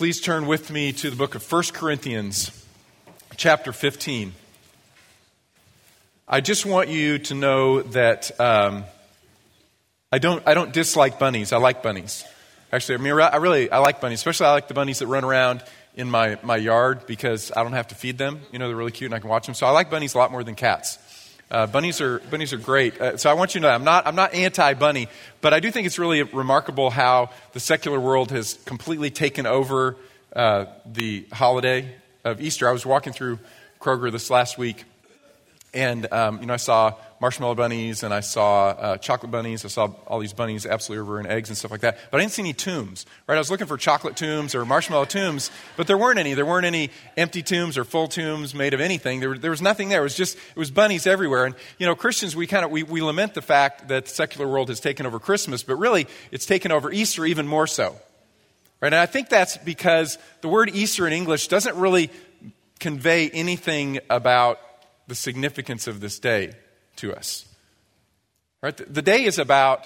please turn with me to the book of 1 Corinthians, chapter 15. I just want you to know that um, I, don't, I don't dislike bunnies. I like bunnies. Actually, I, mean, I really I like bunnies, especially I like the bunnies that run around in my, my yard because I don't have to feed them. You know, they're really cute and I can watch them. So I like bunnies a lot more than cats. Uh, bunnies are bunnies are great. Uh, so I want you to know I'm not I'm not anti-bunny, but I do think it's really remarkable how the secular world has completely taken over uh, the holiday of Easter. I was walking through Kroger this last week, and um, you know I saw marshmallow bunnies and I saw uh, chocolate bunnies. I saw all these bunnies absolutely over in eggs and stuff like that. But I didn't see any tombs, right? I was looking for chocolate tombs or marshmallow tombs, but there weren't any. There weren't any empty tombs or full tombs made of anything. There, there was nothing there. It was just, it was bunnies everywhere. And, you know, Christians, we kind of, we, we lament the fact that the secular world has taken over Christmas, but really it's taken over Easter even more so. Right? And I think that's because the word Easter in English doesn't really convey anything about the significance of this day to us. Right? The day is about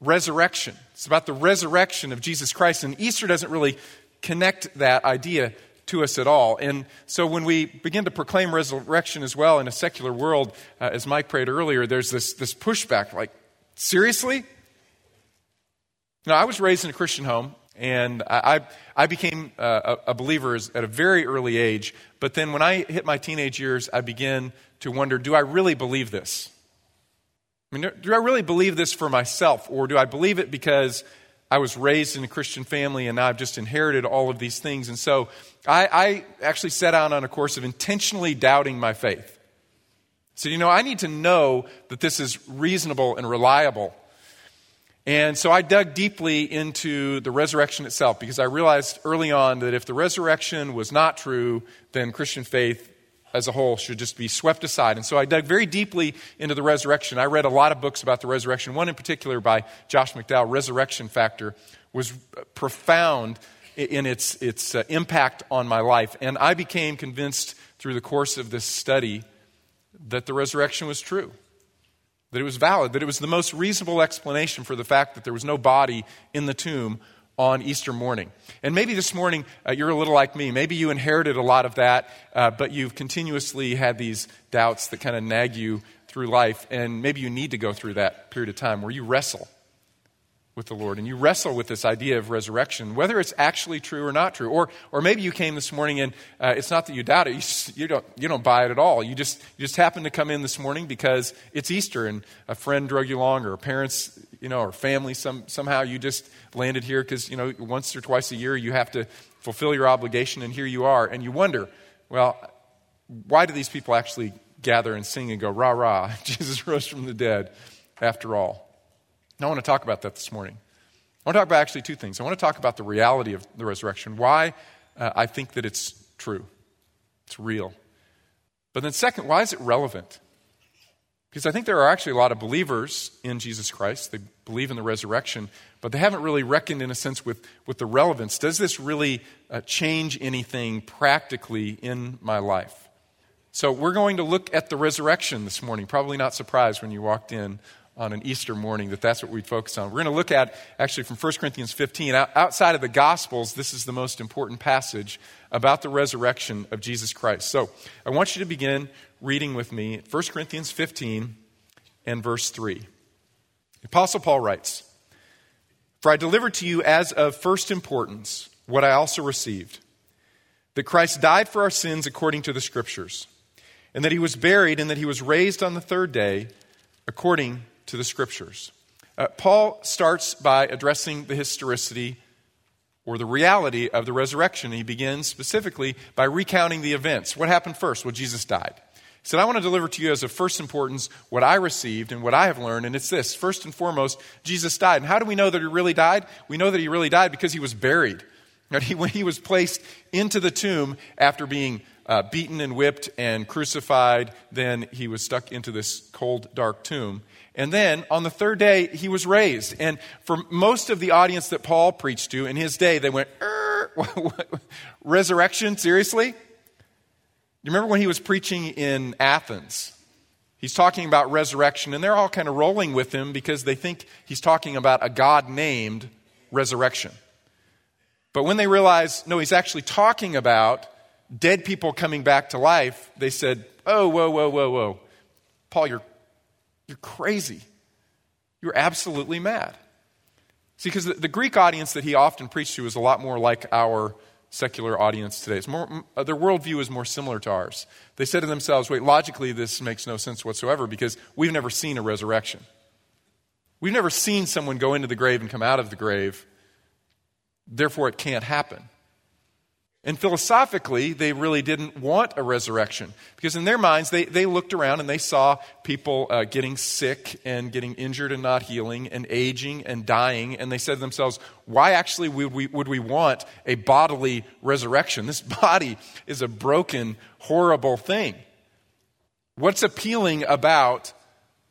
resurrection. It's about the resurrection of Jesus Christ. And Easter doesn't really connect that idea to us at all. And so when we begin to proclaim resurrection as well in a secular world, uh, as Mike prayed earlier, there's this, this pushback like, seriously? Now, I was raised in a Christian home, and I, I became uh, a, believer at a very early age. But then when I hit my teenage years, I began to wonder do I really believe this? I mean, do I really believe this for myself? Or do I believe it because I was raised in a Christian family and now I've just inherited all of these things? And so I, I actually set out on a course of intentionally doubting my faith. So, you know, I need to know that this is reasonable and reliable. And so I dug deeply into the resurrection itself because I realized early on that if the resurrection was not true, then Christian faith as a whole should just be swept aside. And so I dug very deeply into the resurrection. I read a lot of books about the resurrection. One in particular by Josh McDowell, Resurrection Factor, was profound in its, its uh, impact on my life. And I became convinced through the course of this study that the resurrection was true, that it was valid, that it was the most reasonable explanation for the fact that there was no body in the tomb on Easter morning. And maybe this morning uh, you're a little like me. Maybe you inherited a lot of that, uh, but you've continuously had these doubts that kind of nag you through life. And maybe you need to go through that period of time where you wrestle with the Lord and you wrestle with this idea of resurrection, whether it's actually true or not true. Or, or maybe you came this morning and uh, it's not that you doubt it, you, just, you, don't, you don't buy it at all. You just, you just happen to come in this morning because it's Easter and a friend drug you along or parents, you know, or family, some, somehow you just landed here because, you know, once or twice a year you have to fulfill your obligation and here you are. And you wonder, well, why do these people actually gather and sing and go, rah, rah, Jesus rose from the dead after all? I want to talk about that this morning. I want to talk about actually two things. I want to talk about the reality of the resurrection, why uh, I think that it's true, it's real. But then, second, why is it relevant? Because I think there are actually a lot of believers in Jesus Christ. They believe in the resurrection, but they haven't really reckoned, in a sense, with, with the relevance. Does this really uh, change anything practically in my life? So, we're going to look at the resurrection this morning. Probably not surprised when you walked in on an Easter morning that that's what we'd focus on. We're going to look at, actually, from 1 Corinthians 15. Outside of the Gospels, this is the most important passage about the resurrection of Jesus Christ. So I want you to begin reading with me 1 Corinthians 15 and verse 3. The Apostle Paul writes, For I delivered to you as of first importance what I also received that Christ died for our sins according to the Scriptures, and that he was buried, and that he was raised on the third day according to the scriptures. Uh, Paul starts by addressing the historicity or the reality of the resurrection. He begins specifically by recounting the events. What happened first? Well, Jesus died. He said, I want to deliver to you as of first importance what I received and what I have learned, and it's this. First and foremost, Jesus died. And how do we know that he really died? We know that he really died because he was buried. He, when he was placed into the tomb after being uh, beaten and whipped and crucified, then he was stuck into this cold, dark tomb. And then on the third day, he was raised. And for most of the audience that Paul preached to in his day, they went, er, Resurrection? Seriously? You remember when he was preaching in Athens? He's talking about resurrection, and they're all kind of rolling with him because they think he's talking about a God named resurrection. But when they realized, no, he's actually talking about dead people coming back to life, they said, oh, whoa, whoa, whoa, whoa. Paul, you're, you're crazy. You're absolutely mad. See, because the, the, Greek audience that he often preached to was a lot more like our secular audience today. It's more, uh, their worldview is more similar to ours. They said to themselves, wait, logically, this makes no sense whatsoever because we've never seen a resurrection. We've never seen someone go into the grave and come out of the grave. Therefore, it can't happen. And philosophically, they really didn't want a resurrection because in their minds, they, they looked around and they saw people uh, getting sick and getting injured and not healing and aging and dying. And they said to themselves, why actually would we, would we want a bodily resurrection? This body is a broken, horrible thing. What's appealing about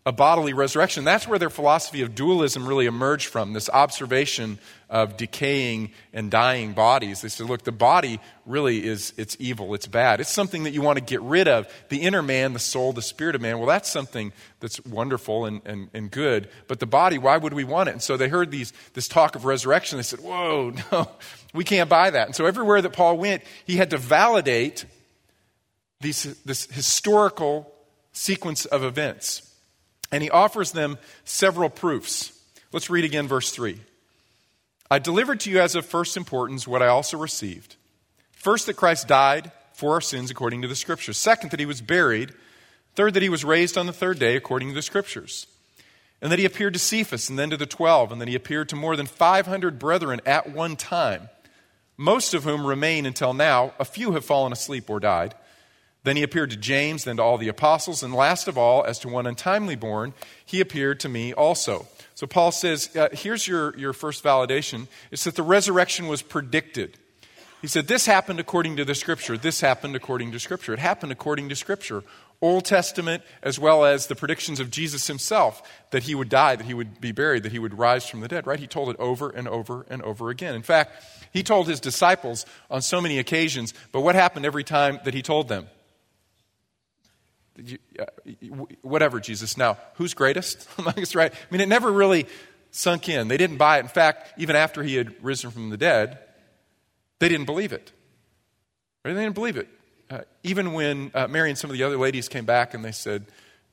a bodily resurrection. That's where their philosophy of dualism really emerged from, this observation of decaying and dying bodies. They said, look, the body really is, it's evil, it's bad. It's something that you want to get rid of. The inner man, the soul, the spirit of man, well, that's something that's wonderful and, and, and good. But the body, why would we want it? And so they heard these, this talk of resurrection. They said, whoa, no, we can't buy that. And so everywhere that Paul went, he had to validate these, this historical sequence of events. And he offers them several proofs. Let's read again verse 3. I delivered to you as of first importance what I also received. First, that Christ died for our sins according to the Scriptures. Second, that he was buried. Third, that he was raised on the third day according to the Scriptures. And that he appeared to Cephas and then to the twelve, and that he appeared to more than 500 brethren at one time, most of whom remain until now. A few have fallen asleep or died. Then he appeared to James, then to all the apostles, and last of all, as to one untimely born, he appeared to me also. So Paul says, uh, here's your, your first validation it's that the resurrection was predicted. He said, This happened according to the Scripture. This happened according to Scripture. It happened according to Scripture. Old Testament, as well as the predictions of Jesus himself that he would die, that he would be buried, that he would rise from the dead, right? He told it over and over and over again. In fact, he told his disciples on so many occasions, but what happened every time that he told them? Uh, whatever, Jesus. Now, who's greatest among us, right? I mean, it never really sunk in. They didn't buy it. In fact, even after he had risen from the dead, they didn't believe it. They didn't believe it. Uh, even when uh, Mary and some of the other ladies came back and they said,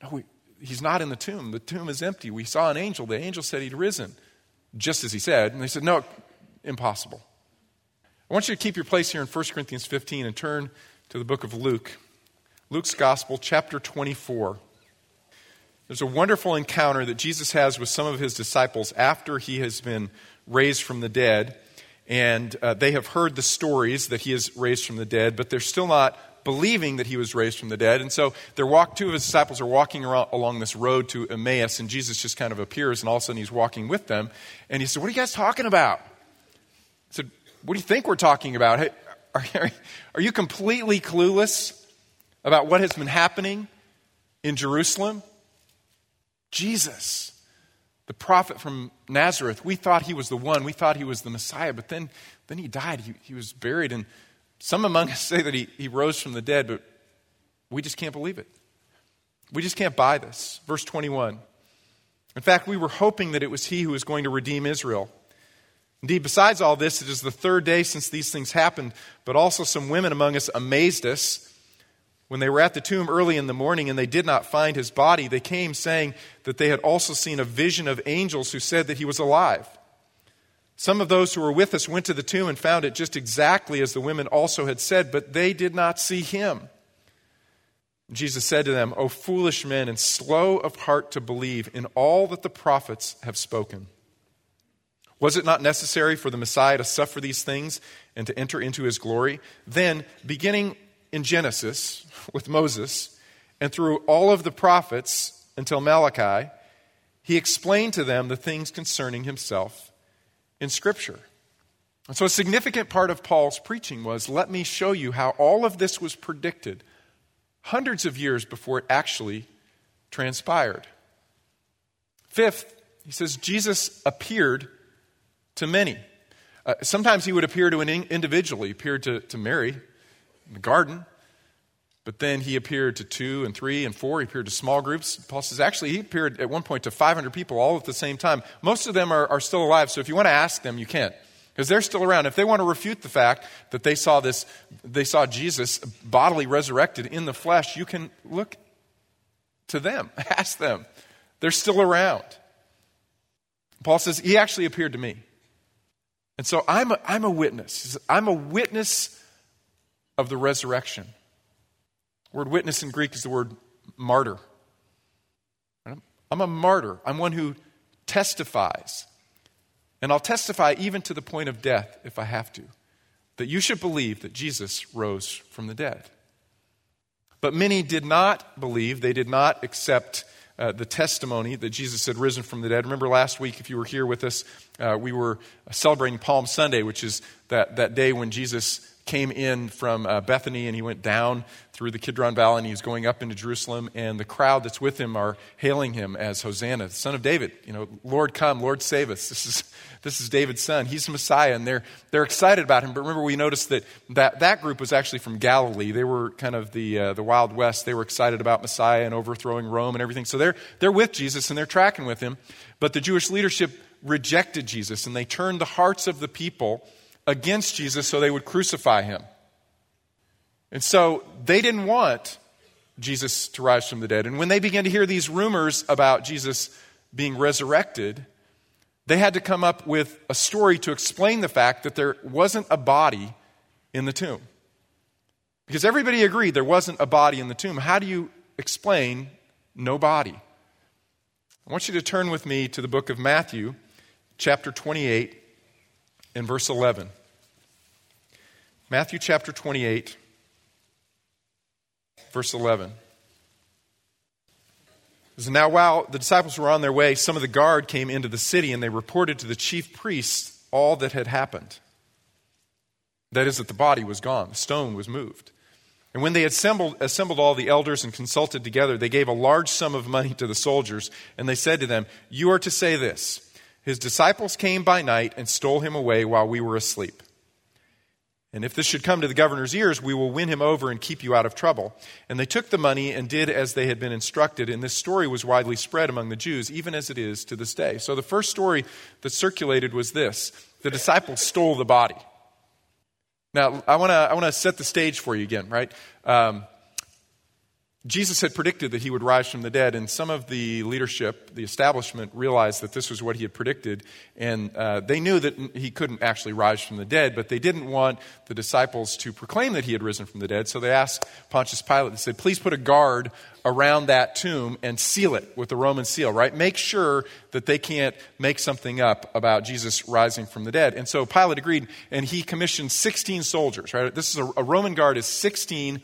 No, we, he's not in the tomb. The tomb is empty. We saw an angel. The angel said he'd risen, just as he said. And they said, No, impossible. I want you to keep your place here in 1 Corinthians 15 and turn to the book of Luke. Luke's Gospel, chapter 24. There's a wonderful encounter that Jesus has with some of his disciples after he has been raised from the dead. And uh, they have heard the stories that he is raised from the dead, but they're still not believing that he was raised from the dead. And so they're walk, two of his disciples are walking around, along this road to Emmaus, and Jesus just kind of appears, and all of a sudden he's walking with them. And he said, What are you guys talking about? I said, What do you think we're talking about? Hey, are, are you completely clueless about what has been happening in Jerusalem? Jesus, the prophet from Nazareth, we thought he was the one. We thought he was the Messiah, but then, then he died. He, he was buried. And some among us say that he, he rose from the dead, but we just can't believe it. We just can't buy this. Verse 21. In fact, we were hoping that it was he who was going to redeem Israel. Indeed, besides all this, it is the third day since these things happened, but also some women among us amazed us when they were at the tomb early in the morning and they did not find his body, they came saying that they had also seen a vision of angels who said that he was alive. Some of those who were with us went to the tomb and found it just exactly as the women also had said, but they did not see him. Jesus said to them, O foolish men and slow of heart to believe in all that the prophets have spoken. Was it not necessary for the Messiah to suffer these things and to enter into his glory? Then, beginning in Genesis with Moses and through all of the prophets until Malachi, he explained to them the things concerning himself in Scripture. And so, a significant part of Paul's preaching was let me show you how all of this was predicted hundreds of years before it actually transpired. Fifth, he says Jesus appeared to many. Uh, sometimes he would appear to an in- individual. He appeared to, to Mary, in the garden. But then he appeared to two and three and four. He appeared to small groups. Paul says, actually, he appeared at one point to 500 people all at the same time. Most of them are, are still alive, so if you want to ask them, you can't, Because they're still around. If they want to refute the fact that they saw this, they saw Jesus bodily resurrected in the flesh, you can look to them, ask them. They're still around. Paul says, He actually appeared to me. And so I'm a, I'm a witness. I'm a witness of the resurrection. The word witness in Greek is the word martyr. I'm a martyr. I'm one who testifies. And I'll testify even to the point of death if I have to, that you should believe that Jesus rose from the dead. But many did not believe, they did not accept uh, the testimony that Jesus had risen from the dead. Remember last week, if you were here with us, uh, we were celebrating Palm Sunday, which is that, that day when Jesus came in from uh, Bethany and he went down through the Kidron Valley and he's going up into Jerusalem. And the crowd that's with him are hailing him as Hosanna, the son of David. You know, Lord, come, Lord, save us. This is, this is David's son. He's the Messiah. And they're, they're excited about him. But remember, we noticed that that, that group was actually from Galilee. They were kind of the, uh, the Wild West. They were excited about Messiah and overthrowing Rome and everything. So they're, they're with Jesus and they're tracking with him. But the Jewish leadership rejected Jesus and they turned the hearts of the people against Jesus so they would crucify him. And so they didn't want Jesus to rise from the dead. And when they began to hear these rumors about Jesus being resurrected, they had to come up with a story to explain the fact that there wasn't a body in the tomb. Because everybody agreed there wasn't a body in the tomb. How do you explain no body? I want you to turn with me to the book of Matthew, chapter 28, in verse 11. Matthew chapter 28, verse 11. Now, while the disciples were on their way, some of the guard came into the city and they reported to the chief priests all that had happened. That is, that the body was gone, the stone was moved. And when they assembled, assembled all the elders and consulted together, they gave a large sum of money to the soldiers, and they said to them, You are to say this his disciples came by night and stole him away while we were asleep. And if this should come to the governor's ears, we will win him over and keep you out of trouble. And they took the money and did as they had been instructed. And this story was widely spread among the Jews, even as it is to this day. So the first story that circulated was this the disciples stole the body. Now, I want to I wanna set the stage for you again, right? Um, Jesus had predicted that he would rise from the dead, and some of the leadership, the establishment, realized that this was what he had predicted, and uh, they knew that he couldn't actually rise from the dead, but they didn't want the disciples to proclaim that he had risen from the dead, so they asked Pontius Pilate, they said, please put a guard around that tomb and seal it with the Roman seal, right? Make sure that they can't make something up about Jesus rising from the dead. And so Pilate agreed, and he commissioned 16 soldiers, right? This is a, a Roman guard is 16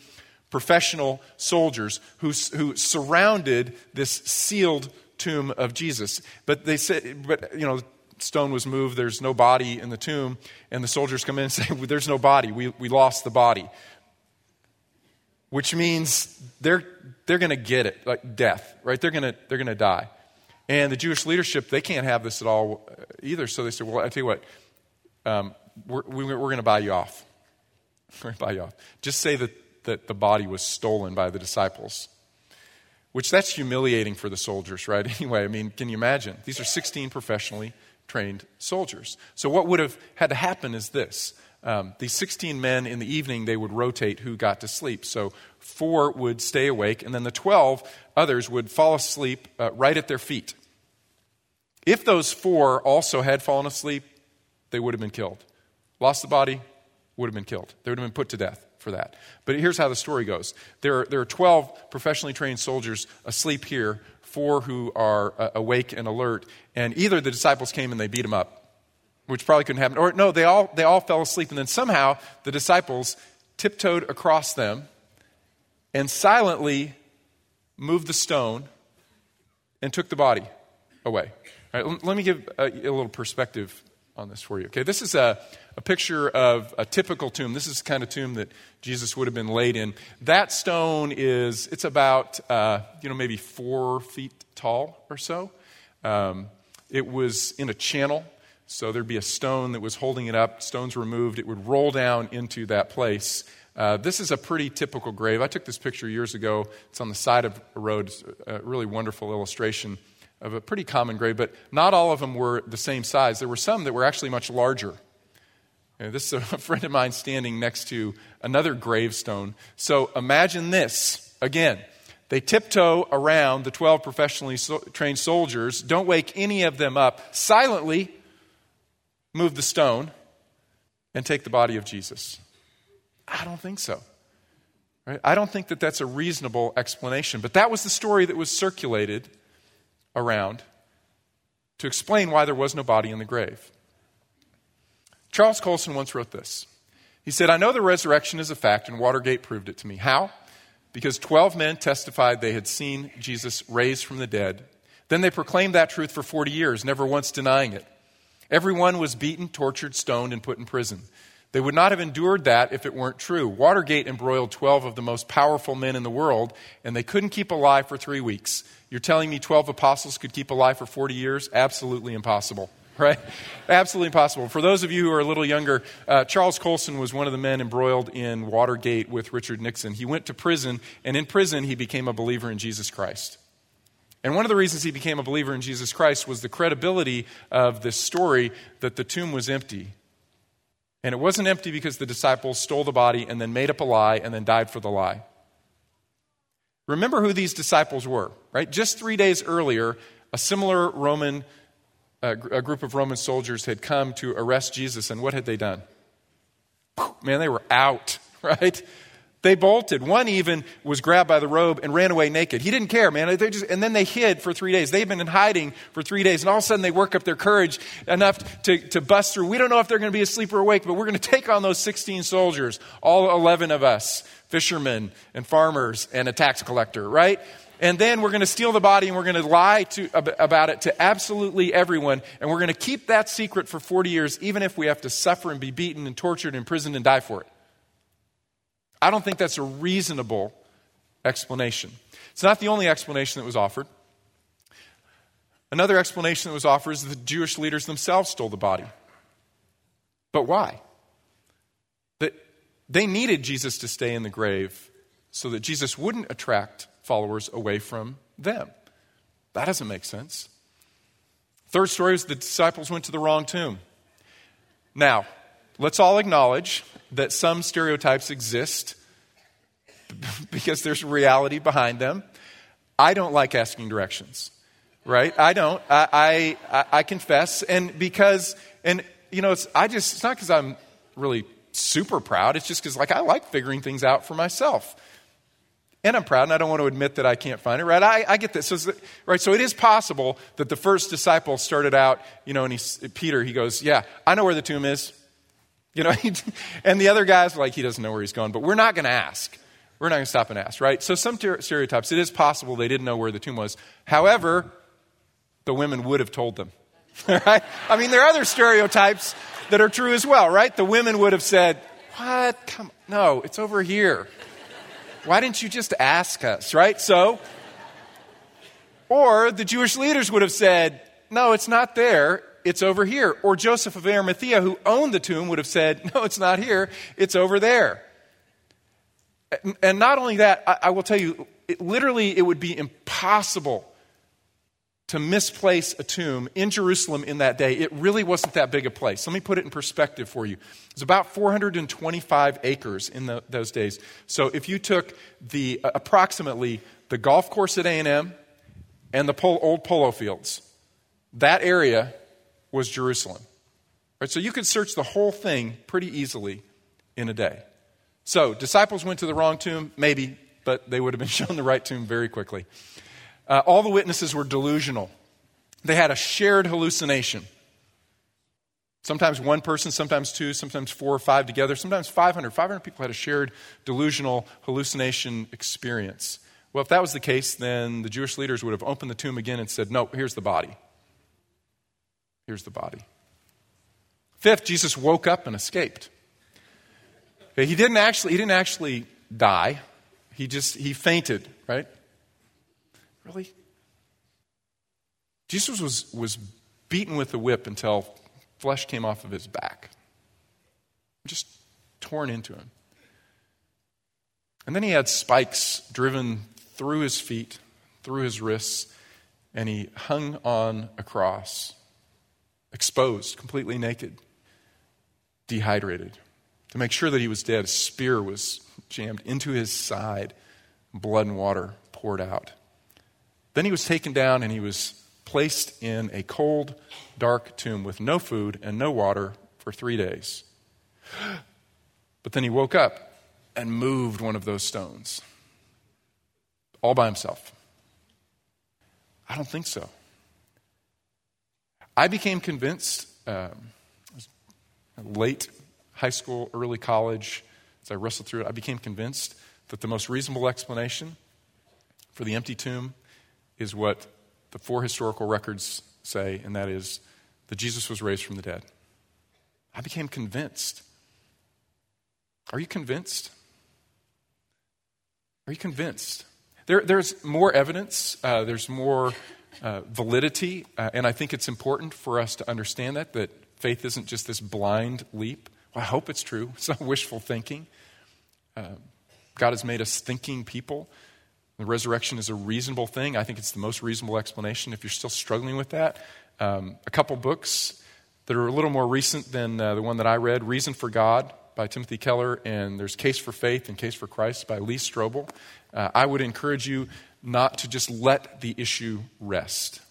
professional soldiers who, who surrounded this sealed tomb of Jesus. But they said, but you know, stone was moved, there's no body in the tomb, and the soldiers come in and say, There's no body, we, we lost the body. Which means they're, they're going to get it, like death, right? They're going to they're to die. And the Jewish leadership, they can't have this at all either. So they said, Well, I tell you what, um, we're, we're going to buy you off. We're going to buy you off. Just say that that the body was stolen by the disciples. Which that's humiliating for the soldiers, right? Anyway, I mean, can you imagine? These are 16 professionally trained soldiers. So what would have had to happen is this. Um, these 16 men in the evening, they would rotate who got to sleep. So four would stay awake, and then the 12 others would fall asleep uh, right at their feet. If those four also had fallen asleep, they would have been killed. Lost the body, would have been killed. They would have been put to death for that. But here's how the story goes there are, there are 12 professionally trained soldiers asleep here, four who are uh, awake and alert, and either the disciples came and they beat them up, which probably couldn't happen, or no, they all, they all fell asleep, and then somehow the disciples tiptoed across them and silently moved the stone and took the body away. All right, let me give a, a little perspective on this for you. Okay, this is a, a picture of a typical tomb. This is the kind of tomb that Jesus would have been laid in. That stone is, it's about, uh, you know, maybe four feet tall or so. Um, it was in a channel, so there'd be a stone that was holding it up. Stones removed, it would roll down into that place. Uh, this is a pretty typical grave. I took this picture years ago. It's on the side of a road. It's a really wonderful illustration of a pretty common grave, but not all of them were the same size. There were some that were actually much larger. Know, this is a friend of mine standing next to another gravestone. So imagine this again. They tiptoe around the 12 professionally so- trained soldiers, don't wake any of them up, silently move the stone, and take the body of Jesus. I don't think so. Right? I don't think that that's a reasonable explanation. But that was the story that was circulated around to explain why there was no body in the grave. Charles Colson once wrote this. He said, I know the resurrection is a fact, and Watergate proved it to me. How? Because 12 men testified they had seen Jesus raised from the dead. Then they proclaimed that truth for 40 years, never once denying it. Everyone was beaten, tortured, stoned, and put in prison. They would not have endured that if it weren't true. Watergate embroiled 12 of the most powerful men in the world, and they couldn't keep alive for three weeks. You're telling me 12 apostles could keep alive for 40 years? Absolutely impossible, right? Absolutely impossible. For those of you who are a little younger, uh, Charles Colson was one of the men embroiled in Watergate with Richard Nixon. He went to prison, and in prison, he became a believer in Jesus Christ. And one of the reasons he became a believer in Jesus Christ was the credibility of this story that the tomb was empty and it wasn't empty because the disciples stole the body and then made up a lie and then died for the lie. Remember who these disciples were, right? Just three days earlier, a similar Roman, a group of Roman soldiers had come to arrest Jesus, and what had they done? Man, they were out, right? They bolted. One even was grabbed by the robe and ran away naked. He didn't care, man. Just, and then they hid for three days. They've been in hiding for three days. And all of a sudden they work up their courage enough to, to bust through. We don't know if they're going to be asleep or awake, but we're going to take on those 16 soldiers, all 11 of us, fishermen and farmers and a tax collector, right? And then we're going to steal the body and we're going to lie to, about it to absolutely everyone. And we're going to keep that secret for 40 years, even if we have to suffer and be beaten and tortured, and imprisoned, and die for it. I don't think that's a reasonable explanation. It's not the only explanation that was offered. Another explanation that was offered is that the Jewish leaders themselves stole the body. But why? That they needed Jesus to stay in the grave so that Jesus wouldn't attract followers away from them. That doesn't make sense. Third story is the disciples went to the wrong tomb. Now, let's all acknowledge that some stereotypes exist because there's reality behind them. I don't like asking directions, right? I don't. I, I, I confess. And because, and, you know, it's, I just, it's not because I'm really super proud. It's just because, like, I like figuring things out for myself. And I'm proud, and I don't want to admit that I can't find it, right? I, I get this. So, right, so it is possible that the first disciple started out, you know, and Peter, he goes, Yeah, I know where the tomb is. You know, and the other guys like, he doesn't know where he's going, but we're not going to ask. We're not going to stop and ask, right? So, some ter- stereotypes, it is possible they didn't know where the tomb was. However, the women would have told them, right? I mean, there are other stereotypes that are true as well, right? The women would have said, What? Come, no, it's over here. Why didn't you just ask us, right? So, or the Jewish leaders would have said, No, it's not there it's over here. Or Joseph of Arimathea, who owned the tomb, would have said, No, it's not here, it's over there. And not only that, I, will tell you, it, literally, it would be impossible to misplace a tomb in Jerusalem in that day. It really wasn't that big a place. Let me put it in perspective for you. It was about 425 acres in the, those days. So if you took the uh, approximately the golf course at A&M and the pol- old polo fields, that area was Jerusalem. Right, so you could search the whole thing pretty easily in a day. So, disciples went to the wrong tomb? Maybe, but they would have been shown the right tomb very quickly. Uh, all the witnesses were delusional, they had a shared hallucination. Sometimes one person, sometimes two, sometimes four or five together, sometimes 500. 500 people had a shared delusional hallucination experience. Well, if that was the case, then the Jewish leaders would have opened the tomb again and said, No, here's the body. Here's the body. Fifth, Jesus woke up and escaped. He didn't actually he didn't actually die. He just he fainted, right? Really? Jesus was was beaten with a whip until flesh came off of his back. Just torn into him. And then he had spikes driven through his feet, through his wrists, and he hung on a cross exposed, completely naked, dehydrated. To make sure that he was dead, a spear was jammed into his side, blood and water poured out. Then he was taken down and he was placed in a cold, dark tomb with no food and no water for three days. But then he woke up and moved one of those stones all by himself. I don't think so. I became convinced um, late high school, early college, as I wrestled through it, I became convinced that the most reasonable explanation for the empty tomb is what the four historical records say, and that is that Jesus was raised from the dead. I became convinced. Are you convinced? Are you convinced? There, there's more evidence, uh, there's more uh, validity, uh, and I think it's important for us to understand that, that faith isn't just this blind leap. Well, I hope it's true. It's not wishful thinking. Uh, God has made us thinking people. The resurrection is a reasonable thing. I think it's the most reasonable explanation. If you're still struggling with that, um, a couple books that are a little more recent than uh, the one that I read Reason for God by Timothy Keller, and there's Case for Faith and Case for Christ by Lee Strobel. Uh, I would encourage you not to just let the issue rest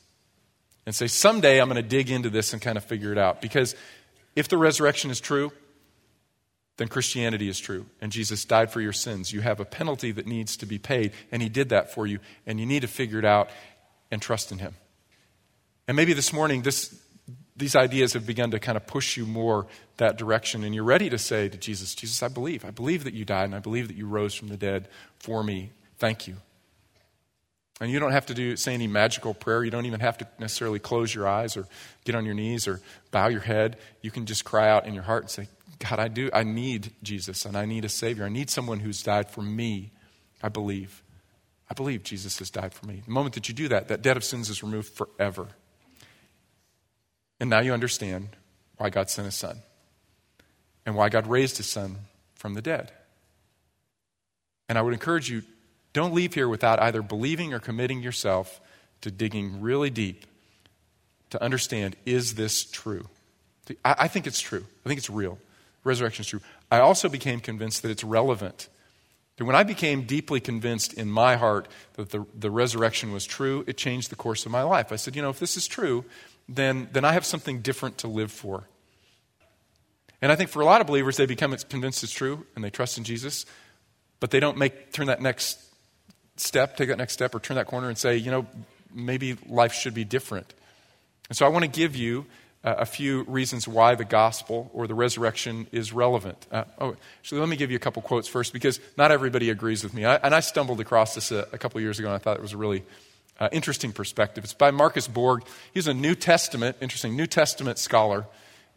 and say, someday I'm going to dig into this and kind of figure it out. Because if the resurrection is true, then Christianity is true. And Jesus died for your sins. You have a penalty that needs to be paid, and He did that for you. And you need to figure it out and trust in Him. And maybe this morning, this, these ideas have begun to kind of push you more that direction, and you're ready to say to Jesus, Jesus, I believe. I believe that you died, and I believe that you rose from the dead for me. Thank you. And you don't have to do, say any magical prayer. You don't even have to necessarily close your eyes or get on your knees or bow your head. You can just cry out in your heart and say, God, I do. I need Jesus and I need a Savior. I need someone who's died for me. I believe. I believe Jesus has died for me. The moment that you do that, that debt of sins is removed forever. And now you understand why God sent his son and why God raised his son from the dead. And I would encourage you don't leave here without either believing or committing yourself to digging really deep to understand is this true? I, I think it's true. I think it's real. Resurrection is true. I also became convinced that it's relevant. That when I became deeply convinced in my heart that the, the resurrection was true, it changed the course of my life. I said, you know, if this is true, then, then I have something different to live for. And I think for a lot of believers, they become convinced it's true and they trust in Jesus, but they don't make turn that next step, take that next step, or turn that corner and say, you know, maybe life should be different. And so I want to give you uh, a few reasons why the gospel or the resurrection is relevant. Uh, oh, actually, let me give you a couple quotes first because not everybody agrees with me. I, and I stumbled across this a, a couple years ago and I thought it was a really uh, interesting perspective. It's by Marcus Borg. He's a New Testament, interesting, New Testament scholar.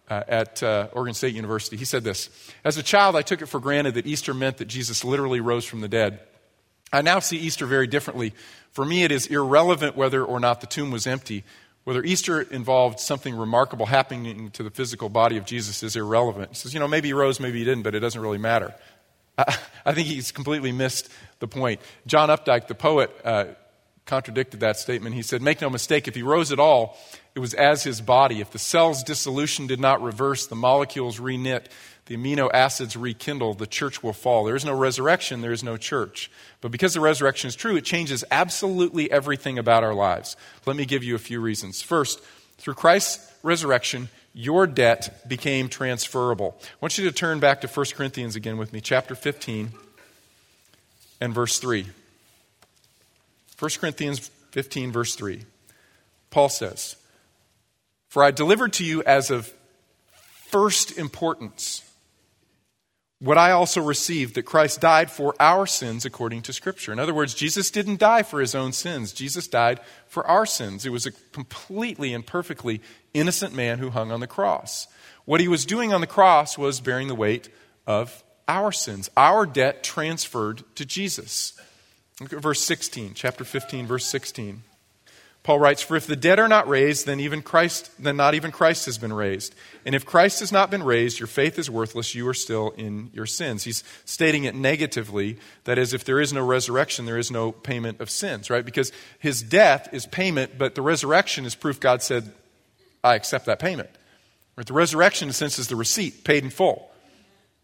Uh, at uh, Oregon State University. He said this As a child, I took it for granted that Easter meant that Jesus literally rose from the dead. I now see Easter very differently. For me, it is irrelevant whether or not the tomb was empty. Whether Easter involved something remarkable happening to the physical body of Jesus is irrelevant. He says, you know, maybe he rose, maybe he didn't, but it doesn't really matter. I, I think he's completely missed the point. John Updike, the poet, uh, contradicted that statement. He said, Make no mistake, if he rose at all, it was as his body. If the cell's dissolution did not reverse, the molecules reknit, the amino acids rekindle, the church will fall. There is no resurrection, there is no church. But because the resurrection is true, it changes absolutely everything about our lives. Let me give you a few reasons. First, through Christ's resurrection, your debt became transferable. I want you to turn back to 1 Corinthians again with me, chapter 15 and verse 3. 1 Corinthians 15, verse 3. Paul says, For I delivered to you as of first importance what I also received that Christ died for our sins according to Scripture. In other words, Jesus didn't die for his own sins, Jesus died for our sins. It was a completely and perfectly innocent man who hung on the cross. What he was doing on the cross was bearing the weight of our sins, our debt transferred to Jesus. Look at verse 16, chapter 15, verse 16. Paul writes, For if the dead are not raised, then even Christ, then not even Christ has been raised. And if Christ has not been raised, your faith is worthless, you are still in your sins. He's stating it negatively, that is, if there is no resurrection, there is no payment of sins, right? Because his death is payment, but the resurrection is proof God said, I accept that payment. Right? The resurrection, in a sense, is the receipt, paid in full.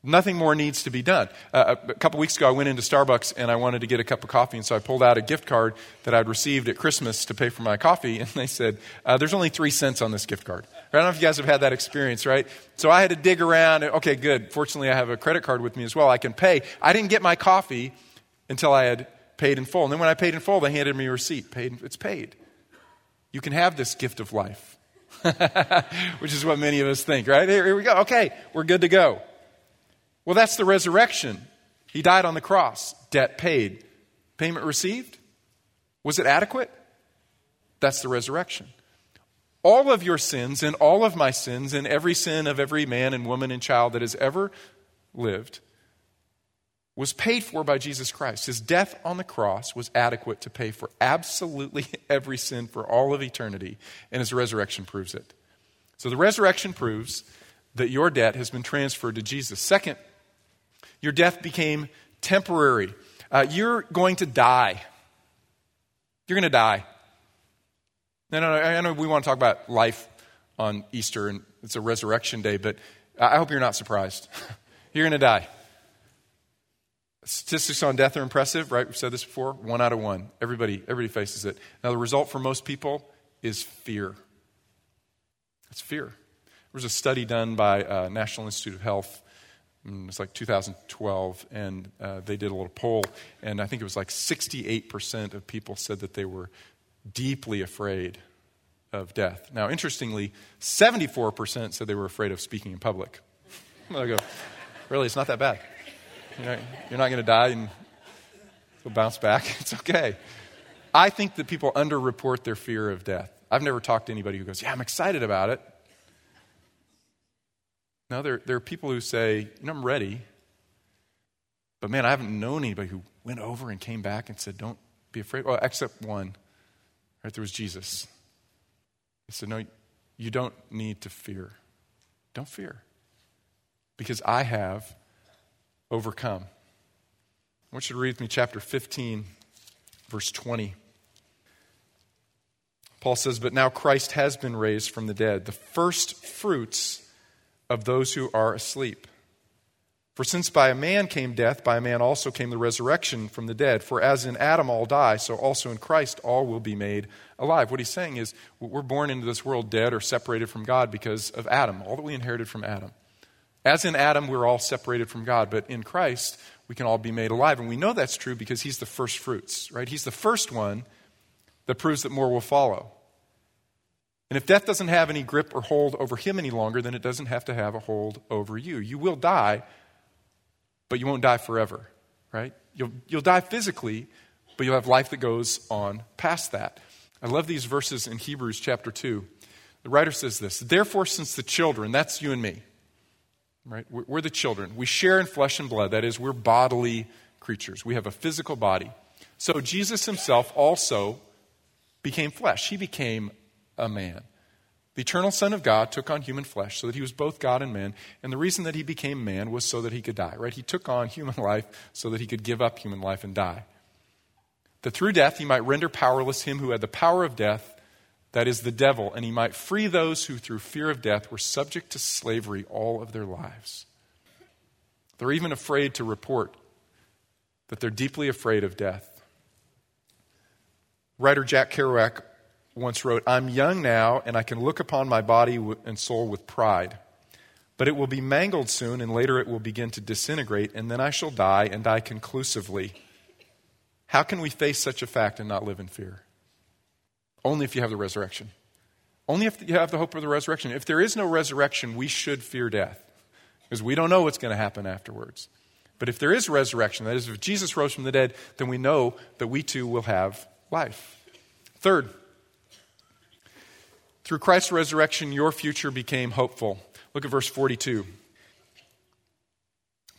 Nothing more needs to be done. Uh, a couple weeks ago, I went into Starbucks and I wanted to get a cup of coffee, and so I pulled out a gift card that I'd received at Christmas to pay for my coffee, and they said, uh, There's only three cents on this gift card. I don't know if you guys have had that experience, right? So I had to dig around. Okay, good. Fortunately, I have a credit card with me as well. I can pay. I didn't get my coffee until I had paid in full. And then when I paid in full, they handed me a receipt. Paid, it's paid. You can have this gift of life, which is what many of us think, right? Here, here we go. Okay, we're good to go. Well, that's the resurrection. He died on the cross, debt paid, payment received. Was it adequate? That's the resurrection. All of your sins and all of my sins and every sin of every man and woman and child that has ever lived was paid for by Jesus Christ. His death on the cross was adequate to pay for absolutely every sin for all of eternity, and his resurrection proves it. So the resurrection proves that your debt has been transferred to Jesus. Second, your death became temporary. Uh, you're going to die. You're going to die. No, no, I know we want to talk about life on Easter and it's a resurrection day, but I hope you're not surprised. you're going to die. Statistics on death are impressive, right? We've said this before. One out of one. Everybody, everybody faces it. Now, the result for most people is fear. It's fear. There was a study done by uh, National Institute of Health it's like 2012, and uh, they did a little poll, and I think it was like 68% of people said that they were deeply afraid of death. Now, interestingly, 74% said they were afraid of speaking in public. I go, really, it's not that bad. You're not, you're not going to die and you'll bounce back. It's okay. I think that people underreport their fear of death. I've never talked to anybody who goes, Yeah, I'm excited about it. No, there, there are people who say, you know, I'm ready. But man, I haven't known anybody who went over and came back and said, don't be afraid. Well, except one. Right? There was Jesus. He said, no, you don't need to fear. Don't fear. Because I have overcome. I want you to read with me chapter 15, verse 20. Paul says, But now Christ has been raised from the dead, the first fruits of those who are asleep. For since by a man came death, by a man also came the resurrection from the dead. For as in Adam all die, so also in Christ all will be made alive. What he's saying is, we're born into this world dead or separated from God because of Adam, all that we inherited from Adam. As in Adam, we're all separated from God, but in Christ, we can all be made alive. And we know that's true because he's the first fruits, right? He's the first one that proves that more will follow. And if death doesn't have any grip or hold over him any longer, then it doesn't have to have a hold over you. You will die, but you won't die forever, right? You'll, you'll die physically, but you'll have life that goes on past that. I love these verses in Hebrews chapter 2. The writer says this Therefore, since the children, that's you and me, right? We're, we're the children. We share in flesh and blood. That is, we're bodily creatures. We have a physical body. So Jesus himself also became flesh. He became a man. The eternal Son of God took on human flesh so that he was both God and man. And the reason that he became man was so that he could die, right? He took on human life so that he could give up human life and die. That through death he might render powerless him who had the power of death, that is the devil, and he might free those who through fear of death were subject to slavery all of their lives. They're even afraid to report that they're deeply afraid of death. Writer Jack Kerouac once wrote, I'm young now, and I can look upon my body and soul with pride. But it will be mangled soon, and later it will begin to disintegrate, and then I shall die, and die conclusively. How can we face such a fact and not live in fear? Only if you have the resurrection. Only if you have the hope of the resurrection. If there is no resurrection, we should fear death, because we don't know what's going to happen afterwards. But if there is resurrection, that is, if Jesus rose from the dead, then we know that we too will have life. Third, through Christ's resurrection, your future became hopeful. Look at verse 42.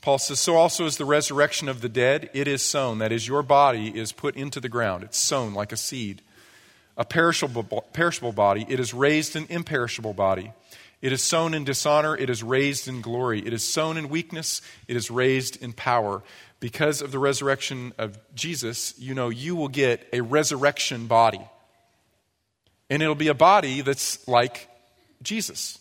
Paul says, So also is the resurrection of the dead. It is sown. That is, your body is put into the ground. It's sown like a seed. A perishable, perishable body. It is raised an imperishable body. It is sown in dishonor. It is raised in glory. It is sown in weakness. It is raised in power. Because of the resurrection of Jesus, you know, you will get a resurrection body. And it'll be a body that's like Jesus.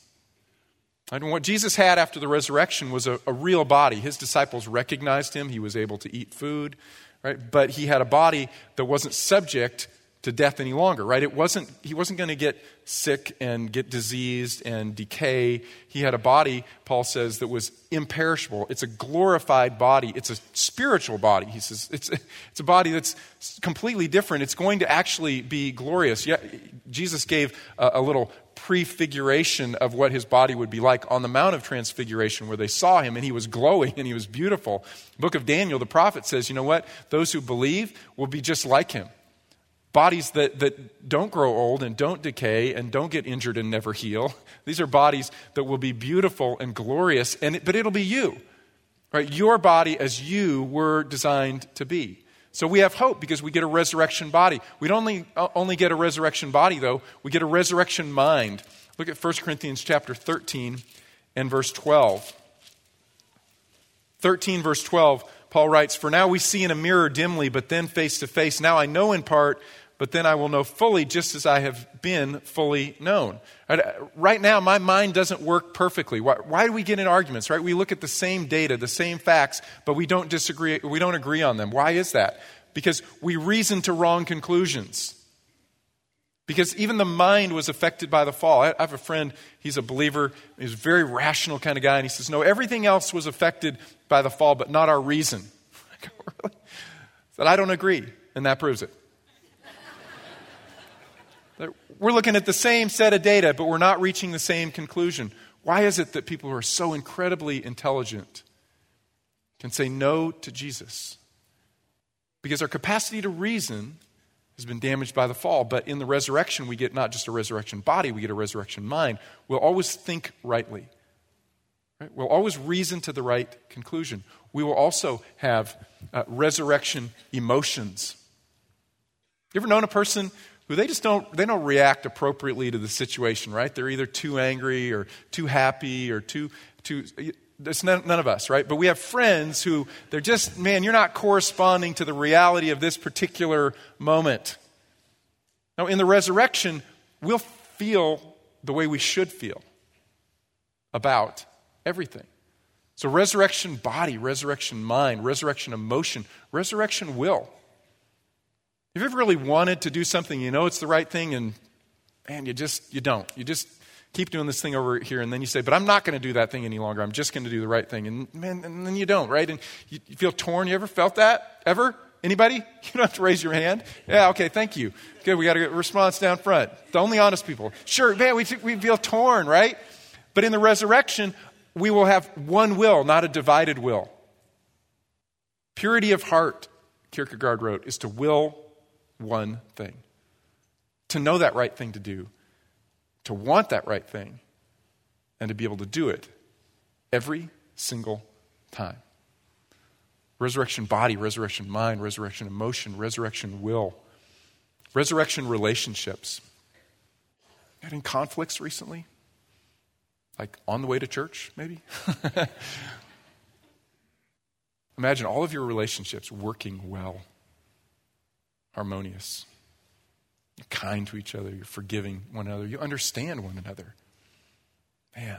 And what Jesus had after the resurrection was a, a, real body. His disciples recognized him. He was able to eat food, right? But he had a body that wasn't subject to death any longer, right? It wasn't, he wasn't going to get sick and get diseased and decay. He had a body, Paul says, that was imperishable. It's a glorified body. It's a spiritual body. He says it's, it's a body that's completely different. It's going to actually be glorious. Yeah, Jesus gave a, a little prefiguration of what his body would be like on the Mount of Transfiguration, where they saw him and he was glowing and he was beautiful. Book of Daniel, the prophet says, you know what? Those who believe will be just like him bodies that, that don't grow old and don't decay and don't get injured and never heal. These are bodies that will be beautiful and glorious, and but it'll be you. Right? Your body as you were designed to be. So we have hope because we get a resurrection body. We don't only, uh, only get a resurrection body, though, we get a resurrection mind. Look at 1 Corinthians chapter 13 and verse 12. 13, verse 12, Paul writes, For now we see in a mirror dimly, but then face to face. Now I know in part, but then I will know fully just as I have been fully known. Uh, right now, my mind doesn't work perfectly. Why, why, do we get in arguments, right? We look at the same data, the same facts, but we don't disagree, we don't agree on them. Why is that? Because we reason to wrong conclusions. Because even the mind was affected by the fall. I have a friend, he's a believer, he's a very rational kind of guy, and he says, No, everything else was affected by the fall, but not our reason. I go, really? Said, I don't agree, and that proves it. We're looking at the same set of data, but we're not reaching the same conclusion. Why is it that people who are so incredibly intelligent can say no to Jesus? Because our capacity to reason has been damaged by the fall. But in the resurrection, we get not just a resurrection body, we get a resurrection mind. We'll always think rightly. Right? We'll always reason to the right conclusion. We will also have uh, resurrection emotions. You ever known a person who they just don't they don't react appropriately to the situation right? They're either too angry or too happy or too too it's none, none, of us right? But we have friends who they're just man you're not corresponding to the reality of this particular moment. Now in the resurrection we'll feel the way we should feel about everything. So resurrection body resurrection mind resurrection emotion resurrection will have you ever really wanted to do something, you know it's the right thing, and man, you just, you don't. You just keep doing this thing over here, and then you say, but I'm not going to do that thing any longer. I'm just going to do the right thing. And man, and then you don't, right? And you, you feel torn. You ever felt that? Ever? Anybody? You don't have to raise your hand. Yeah, okay, thank you. Good, we got a response down front. The only honest people. Sure, man, we, we feel torn, right? But in the resurrection, we will have one will, not a divided will. Purity of heart, Kierkegaard wrote, is to will one thing to know that right thing to do, to want that right thing, and to be able to do it every single time. Resurrection body, resurrection mind, resurrection emotion, resurrection will, resurrection relationships. Had conflicts recently? Like on the way to church, maybe? Imagine all of your relationships working well harmonious. You're kind to each other. You're forgiving one another. You understand one another. Man,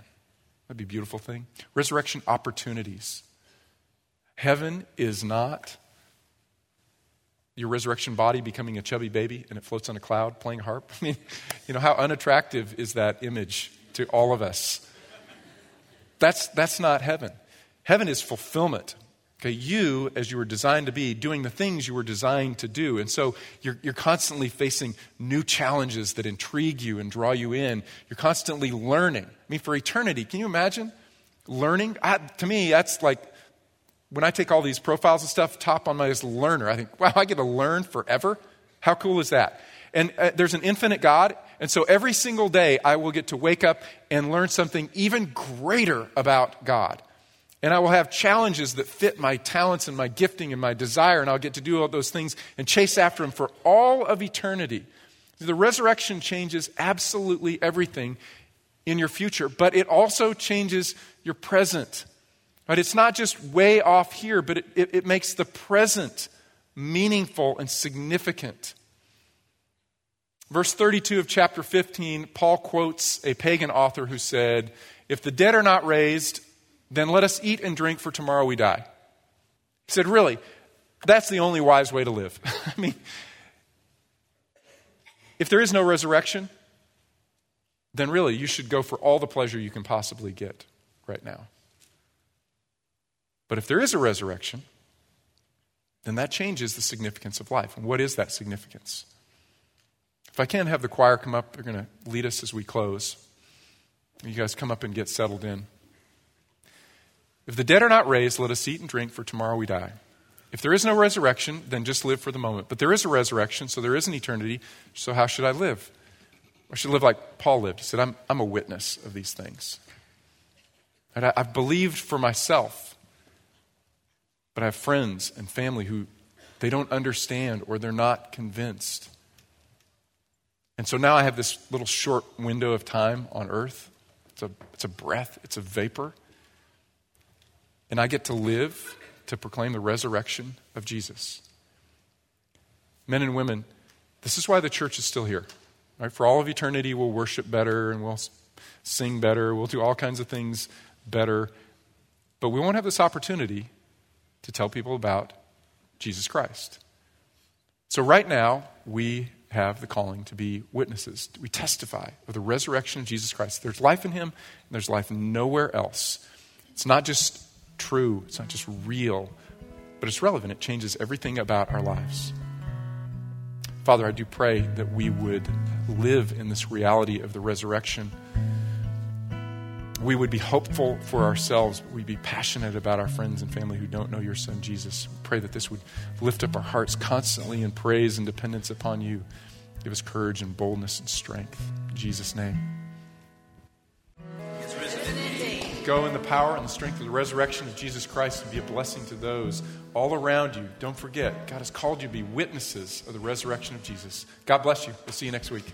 that'd be a beautiful thing. Resurrection opportunities. Heaven is not your resurrection body becoming a chubby baby and it floats on a cloud playing harp. I mean, you know, how unattractive is that image to all of us? That's, that's not heaven. Heaven is fulfillment. Okay, you, as you were designed to be, doing the things you were designed to do. And so you're, you're constantly facing new challenges that intrigue you and draw you in. You're constantly learning. I mean, for eternity, can you imagine learning? I, to me, that's like when I take all these profiles and stuff, top on my list, learner. I think, wow, I get to learn forever. How cool is that? And uh, there's an infinite God, and so every single day I will get to wake up and learn something even greater about God. And I will have challenges that fit my talents and my gifting and my desire, and I'll get to do all those things and chase after them for all of eternity. The resurrection changes absolutely everything in your future, but it also changes your present. Right? It's not just way off here, but it, it, it makes the present meaningful and significant. Verse 32 of chapter 15, Paul quotes a pagan author who said, If the dead are not raised, then let us eat and drink, for tomorrow we die. He said, Really, that's the only wise way to live. I mean, if there is no resurrection, then really you should go for all the pleasure you can possibly get right now. But if there is a resurrection, then that changes the significance of life. And what is that significance? If I can have the choir come up, they're going to lead us as we close. You guys come up and get settled in. If the dead are not raised, let us eat and drink, for tomorrow we die. If there is no resurrection, then just live for the moment. But there is a resurrection, so there is an eternity. So how should I live? I should live like Paul lived. He said, I'm, I'm a witness of these things. And I, I've believed for myself, but I have friends and family who they don't understand or they're not convinced. And so now I have this little short window of time on earth. It's a, it's a breath, it's a vapor. And I get to live to proclaim the resurrection of Jesus. Men and women, this is why the church is still here. Right? For all of eternity, we'll worship better and we'll sing better, we'll do all kinds of things better. But we won't have this opportunity to tell people about Jesus Christ. So, right now, we have the calling to be witnesses. We testify of the resurrection of Jesus Christ. There's life in him, and there's life nowhere else. It's not just true, it's not just real, but it's relevant. It changes everything about our lives. Father, I do pray that we would live in this reality of the resurrection. We would be hopeful for ourselves, we'd be passionate about our friends and family who don't know your son, Jesus. We pray that this would lift up our hearts constantly in praise and dependence upon you. Give us courage and boldness and strength. In Jesus' name. Go in the power and the strength of the resurrection of Jesus Christ and be a blessing to those all around you. Don't forget, God has called you to be witnesses of the resurrection of Jesus. God bless you. We'll see you next week.